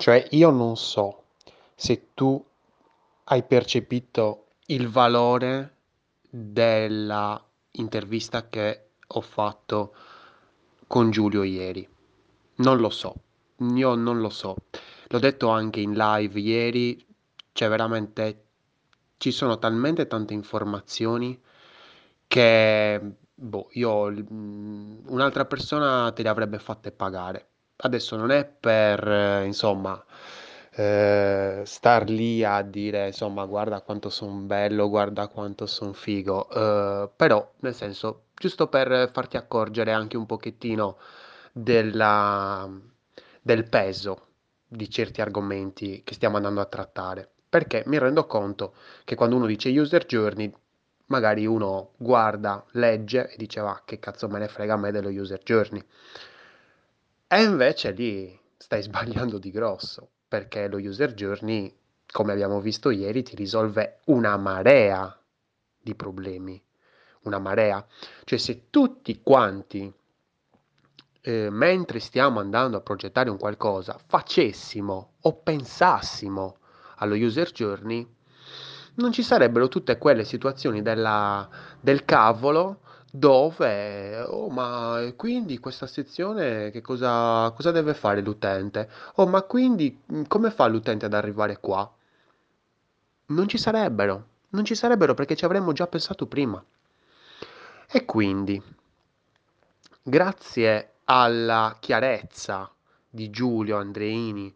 Cioè, io non so se tu hai percepito il valore della intervista che ho fatto con Giulio ieri. Non lo so, io non lo so. L'ho detto anche in live ieri, cioè veramente ci sono talmente tante informazioni che boh, io un'altra persona te le avrebbe fatte pagare. Adesso non è per, eh, insomma, eh, star lì a dire, insomma, guarda quanto sono bello, guarda quanto sono figo, eh, però, nel senso, giusto per farti accorgere anche un pochettino della, del peso di certi argomenti che stiamo andando a trattare. Perché mi rendo conto che quando uno dice user journey, magari uno guarda, legge e dice va, che cazzo me ne frega a me dello user journey. E invece lì stai sbagliando di grosso, perché lo user journey, come abbiamo visto ieri, ti risolve una marea di problemi. Una marea. Cioè se tutti quanti, eh, mentre stiamo andando a progettare un qualcosa, facessimo o pensassimo allo user journey, non ci sarebbero tutte quelle situazioni della, del cavolo dove, oh, ma quindi questa sezione che cosa, cosa deve fare l'utente? Oh, ma quindi mm, come fa l'utente ad arrivare qua? Non ci sarebbero, non ci sarebbero perché ci avremmo già pensato prima. E quindi, grazie alla chiarezza di Giulio Andreini,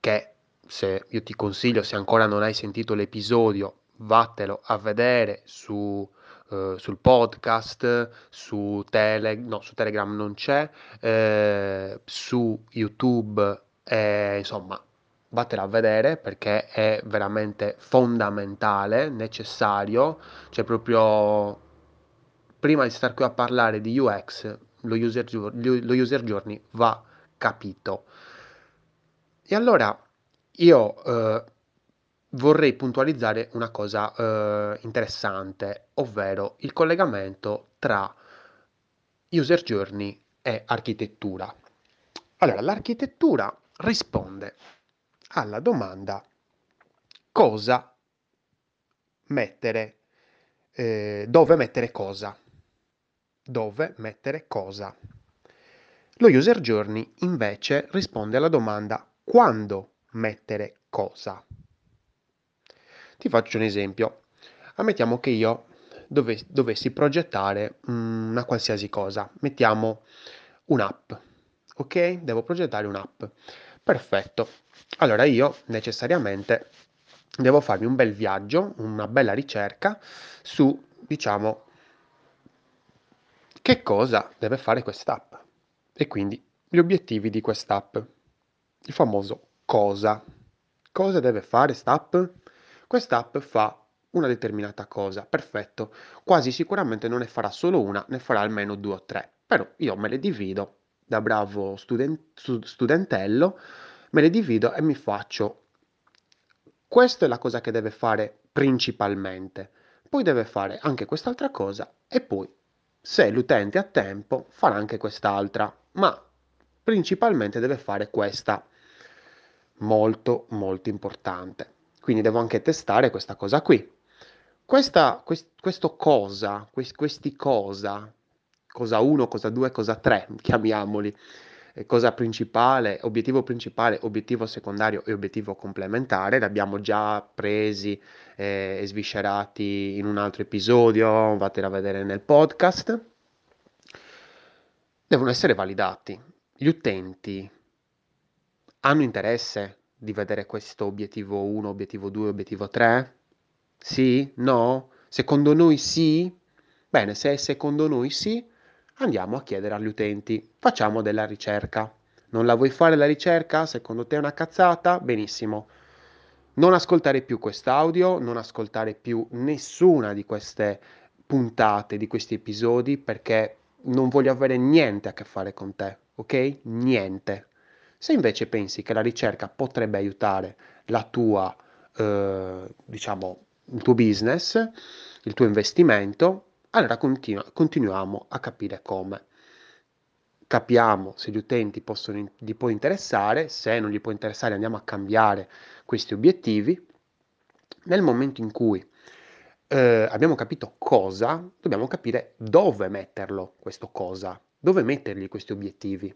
che se io ti consiglio, se ancora non hai sentito l'episodio, vattelo a vedere su, eh, sul podcast, su, tele, no, su Telegram non c'è, eh, su YouTube, eh, insomma, vattela a vedere perché è veramente fondamentale, necessario, cioè proprio prima di stare qui a parlare di UX, lo user, lo user journey va capito. E allora io eh, vorrei puntualizzare una cosa eh, interessante, ovvero il collegamento tra user journey e architettura. Allora, l'architettura risponde alla domanda cosa mettere, eh, dove mettere cosa. Dove mettere cosa. Lo user journey invece risponde alla domanda quando mettere cosa. Ti faccio un esempio. Ammettiamo che io dove, dovessi progettare mm, una qualsiasi cosa. Mettiamo un'app. Ok? Devo progettare un'app. Perfetto. Allora io necessariamente devo farmi un bel viaggio, una bella ricerca su, diciamo, che cosa deve fare quest'app e quindi gli obiettivi di quest'app. Il famoso cosa. Cosa deve fare quest'app? Quest'app fa una determinata cosa, perfetto. Quasi sicuramente non ne farà solo una, ne farà almeno due o tre. Però io me le divido da bravo student- studentello, me le divido e mi faccio. Questa è la cosa che deve fare principalmente. Poi deve fare anche quest'altra cosa e poi, se l'utente ha tempo, farà anche quest'altra. Ma principalmente deve fare questa molto molto importante. Quindi devo anche testare questa cosa qui. Questa, quest, questo cosa, quest, questi cosa, cosa 1, cosa 2, cosa 3, chiamiamoli, cosa principale, obiettivo principale, obiettivo secondario e obiettivo complementare, li abbiamo già presi eh, e sviscerati in un altro episodio, vatela a vedere nel podcast, devono essere validati. Gli utenti hanno interesse di vedere questo obiettivo 1, obiettivo 2, obiettivo 3? Sì? No? Secondo noi sì? Bene, se secondo noi sì, andiamo a chiedere agli utenti, facciamo della ricerca. Non la vuoi fare la ricerca? Secondo te è una cazzata? Benissimo. Non ascoltare più quest'audio, non ascoltare più nessuna di queste puntate, di questi episodi, perché non voglio avere niente a che fare con te, ok? Niente. Se invece pensi che la ricerca potrebbe aiutare la tua, eh, diciamo, il tuo business, il tuo investimento, allora continu- continuiamo a capire come. capiamo se gli utenti possono, gli può interessare, se non gli può interessare andiamo a cambiare questi obiettivi. Nel momento in cui eh, abbiamo capito cosa, dobbiamo capire dove metterlo questo cosa, dove mettergli questi obiettivi.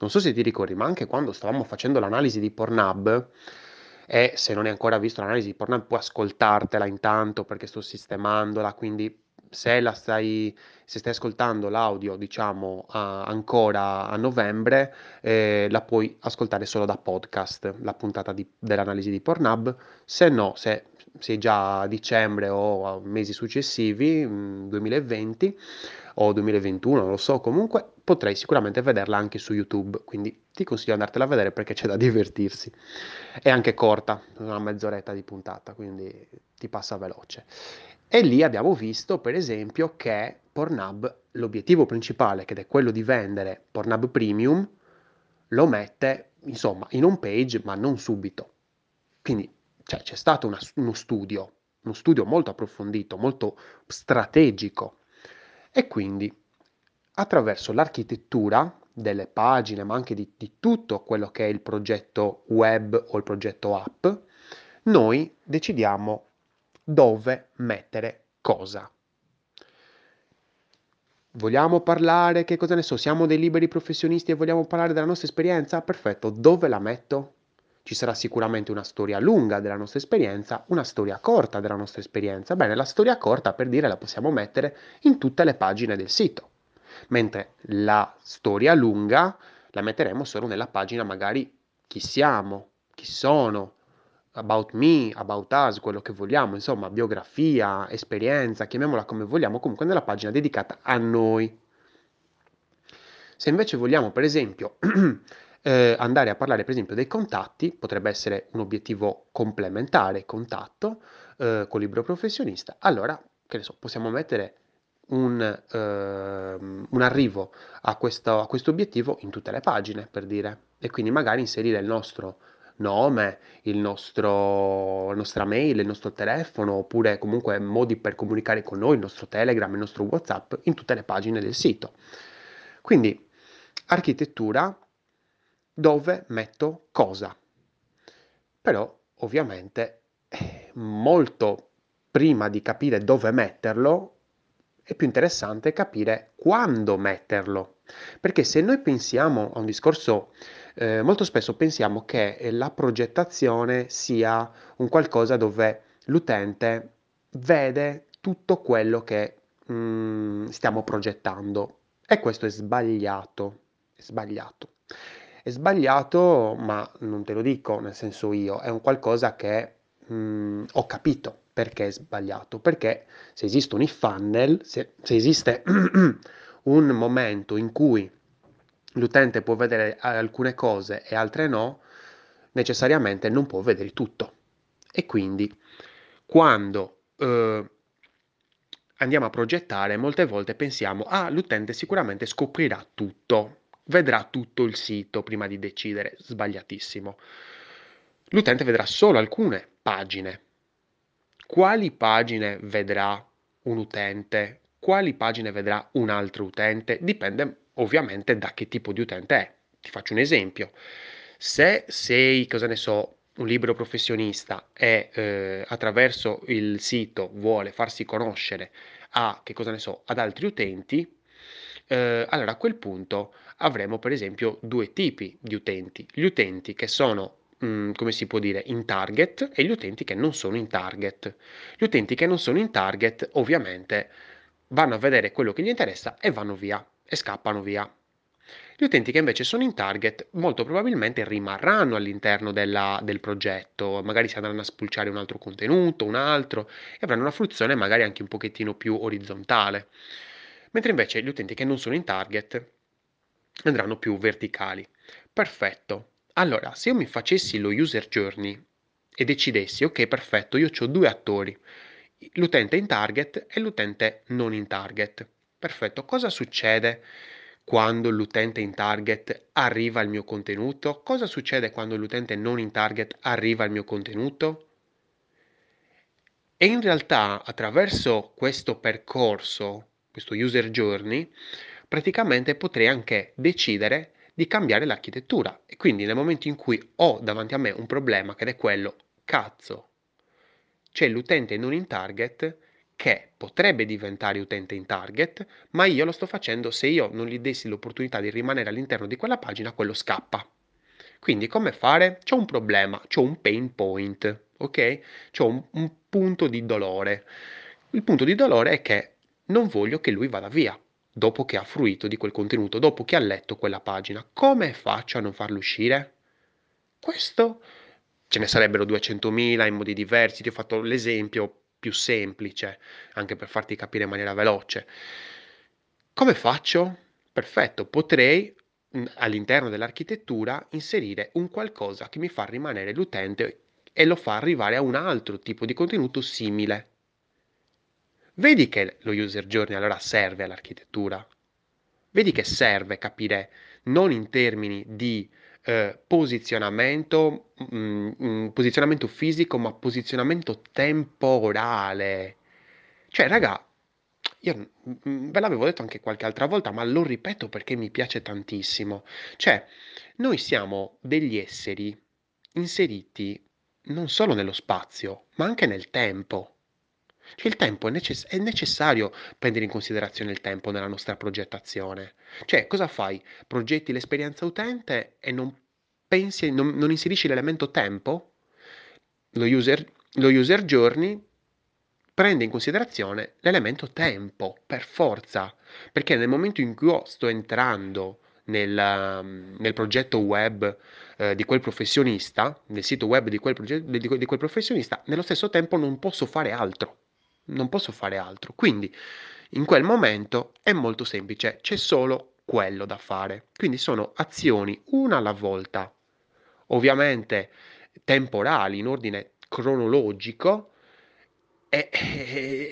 Non so se ti ricordi, ma anche quando stavamo facendo l'analisi di Pornhub, e se non hai ancora visto l'analisi di Pornhub puoi ascoltartela intanto perché sto sistemandola, quindi se stai, se stai ascoltando l'audio, diciamo, a, ancora a novembre, eh, la puoi ascoltare solo da podcast, la puntata di, dell'analisi di Pornhub. Se no, se sei già a dicembre o a mesi successivi, 2020 o 2021, non lo so, comunque potrei sicuramente vederla anche su YouTube, quindi ti consiglio di andartela a vedere perché c'è da divertirsi. È anche corta, una mezz'oretta di puntata, quindi ti passa veloce. E lì abbiamo visto, per esempio, che Pornhub, l'obiettivo principale, che è quello di vendere Pornhub Premium, lo mette, insomma, in home page, ma non subito. Quindi cioè, c'è stato una, uno studio, uno studio molto approfondito, molto strategico. E quindi, attraverso l'architettura delle pagine, ma anche di, di tutto quello che è il progetto web o il progetto app, noi decidiamo dove mettere cosa. Vogliamo parlare, che cosa ne so, siamo dei liberi professionisti e vogliamo parlare della nostra esperienza? Perfetto, dove la metto? Ci sarà sicuramente una storia lunga della nostra esperienza, una storia corta della nostra esperienza. Bene, la storia corta, per dire, la possiamo mettere in tutte le pagine del sito, mentre la storia lunga la metteremo solo nella pagina magari chi siamo, chi sono, about me, about us, quello che vogliamo, insomma, biografia, esperienza, chiamiamola come vogliamo, comunque nella pagina dedicata a noi. Se invece vogliamo, per esempio, eh, andare a parlare, per esempio, dei contatti, potrebbe essere un obiettivo complementare, contatto, eh, con libro professionista, allora, che ne so, possiamo mettere un, eh, un arrivo a questo, a questo obiettivo in tutte le pagine, per dire, e quindi magari inserire il nostro nome, il nostro, la nostra mail, il nostro telefono, oppure comunque modi per comunicare con noi, il nostro Telegram, il nostro WhatsApp, in tutte le pagine del sito. Quindi, architettura dove metto cosa. Però, ovviamente, molto prima di capire dove metterlo, è più interessante capire quando metterlo. Perché se noi pensiamo a un discorso eh, molto spesso pensiamo che la progettazione sia un qualcosa dove l'utente vede tutto quello che mm, stiamo progettando e questo è sbagliato, è sbagliato. È sbagliato, ma non te lo dico nel senso io, è un qualcosa che mh, mm, ho capito perché è sbagliato, perché se esistono i funnel, se, se esiste un momento in cui l'utente può vedere alcune cose e altre no, necessariamente non può vedere tutto. E quindi quando eh, andiamo a progettare, molte volte pensiamo, ah, l'utente sicuramente scoprirà tutto, vedrà tutto il sito prima di decidere. Sbagliatissimo. L'utente vedrà solo alcune pagine. Quali pagine vedrà un utente? Quali pagine vedrà un altro utente? Dipende ovviamente da che tipo di utente è. Ti faccio un esempio. Se sei, cosa ne so, un libero professionista e eh, attraverso il sito vuole farsi conoscere a, che cosa ne so, ad altri utenti, eh, allora a quel punto avremo per esempio due tipi di utenti. Gli utenti che sono mm, come si può dire, in target e gli utenti che non sono in target. Gli utenti che non sono in target ovviamente vanno a vedere quello che gli interessa e vanno via e scappano via. Gli utenti che invece sono in target molto probabilmente rimarranno all'interno della, del progetto, magari si andranno a spulciare un altro contenuto, un altro, e avranno una fruizione magari anche un pochettino più orizzontale. Mentre invece gli utenti che non sono in target andranno più verticali. Perfetto. Allora, se io mi facessi lo user journey e decidessi, ok, perfetto, io ho due attori, l'utente in target e l'utente non in target. Perfetto, cosa succede quando l'utente in target arriva al mio contenuto? Cosa succede quando l'utente non in target arriva al mio contenuto? E in realtà attraverso questo percorso, questo user journey, praticamente potrei anche decidere di cambiare l'architettura e quindi nel momento in cui ho davanti a me un problema che è quello, cazzo, c'è l'utente non in target che potrebbe diventare utente in target, ma io lo sto facendo se io non gli dessi l'opportunità di rimanere all'interno di quella pagina, quello scappa. Quindi come fare? C'ho un problema, c'ho un pain point, ok? C'ho un, un punto di dolore. Il punto di dolore è che non voglio che lui vada via dopo che ha fruito di quel contenuto, dopo che ha letto quella pagina. Come faccio a non farlo uscire? Questo ce ne sarebbero 200.000 in modi diversi, ti ho fatto l'esempio più semplice, anche per farti capire in maniera veloce. Come faccio? Perfetto, potrei all'interno dell'architettura inserire un qualcosa che mi fa rimanere l'utente e lo fa arrivare a un altro tipo di contenuto simile. Vedi che lo user journey allora serve all'architettura. Vedi che serve capire non in termini di eh, posizionamento, mh, mm, mh, mm, posizionamento fisico, ma posizionamento temporale. Cioè, raga, io mm, ve l'avevo detto anche qualche altra volta, ma lo ripeto perché mi piace tantissimo. Cioè, noi siamo degli esseri inseriti non solo nello spazio, ma anche nel tempo. Cioè il tempo è, necess- è necessario prendere in considerazione il tempo nella nostra progettazione. Cioè, cosa fai? Progetti l'esperienza utente e non pensi, non, non inserisci l'elemento tempo? Lo user, lo user journey prende in considerazione l'elemento tempo, per forza, perché nel momento in cui io sto entrando nel, nel progetto web eh, di quel professionista, nel sito web di quel, progetto, di, di quel professionista, nello stesso tempo non posso fare altro non posso fare altro. Quindi in quel momento è molto semplice, c'è solo quello da fare. Quindi sono azioni una alla volta, ovviamente temporali in ordine cronologico e,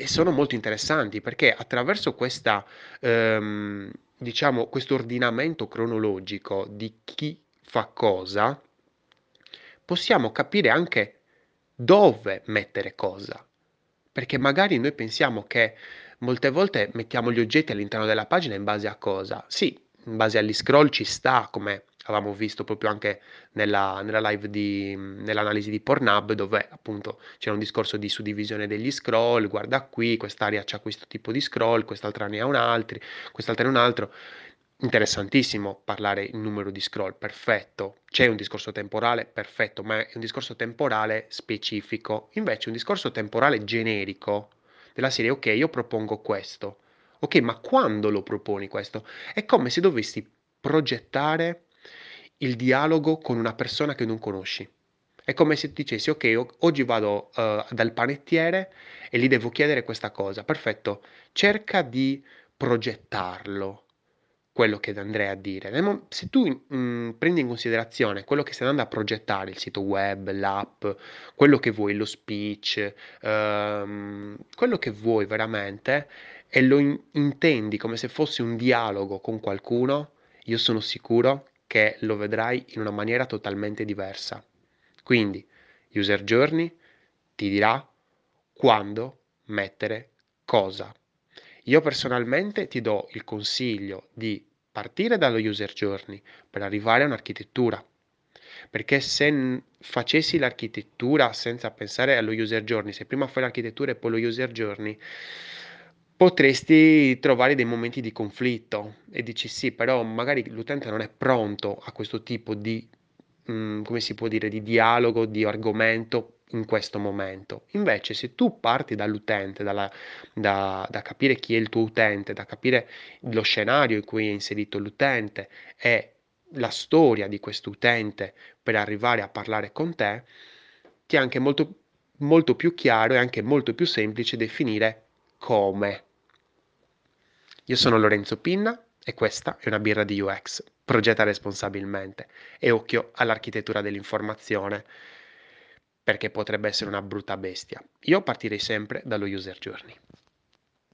e sono molto interessanti perché attraverso questa ehm, diciamo questo ordinamento cronologico di chi fa cosa possiamo capire anche dove mettere cosa perché magari noi pensiamo che molte volte mettiamo gli oggetti all'interno della pagina in base a cosa? Sì, in base agli scroll ci sta, come avevamo visto proprio anche nella, nella live di, nell'analisi di Pornhub, dove appunto c'era un discorso di suddivisione degli scroll, guarda qui, quest'area ha questo tipo di scroll, quest'altra ne ha un altro, quest'altra ne ha un altro. Interessantissimo parlare in numero di scroll, perfetto. C'è un discorso temporale, perfetto, ma è un discorso temporale specifico. Invece un discorso temporale generico della serie, ok, io propongo questo. Ok, ma quando lo proponi questo? È come se dovessi progettare il dialogo con una persona che non conosci. È come se ti dicessi, ok, oggi vado uh, dal panettiere e gli devo chiedere questa cosa. Perfetto, cerca di progettarlo quello che andrei a dire. Se tu mh, mm, prendi in considerazione quello che stai andando a progettare, il sito web, l'app, quello che vuoi, lo speech, ehm, quello che vuoi veramente, e lo in- intendi come se fosse un dialogo con qualcuno, io sono sicuro che lo vedrai in una maniera totalmente diversa. Quindi, user journey ti dirà quando mettere cosa. Io personalmente ti do il consiglio di partire dallo user journey per arrivare a un'architettura. Perché se facessi l'architettura senza pensare allo user journey, se prima fai l'architettura e poi lo user journey, potresti trovare dei momenti di conflitto e dici sì, però magari l'utente non è pronto a questo tipo di, mh, mm, come si può dire, di dialogo, di argomento in questo momento. Invece, se tu parti dall'utente, dalla, da, da, capire chi è il tuo utente, da capire lo scenario in cui è inserito l'utente e la storia di questo utente per arrivare a parlare con te, ti è anche molto, molto più chiaro e anche molto più semplice definire come. Io sono Lorenzo Pinna e questa è una birra di UX. Progetta responsabilmente e occhio all'architettura dell'informazione perché potrebbe essere una brutta bestia. Io partirei sempre dallo user journey.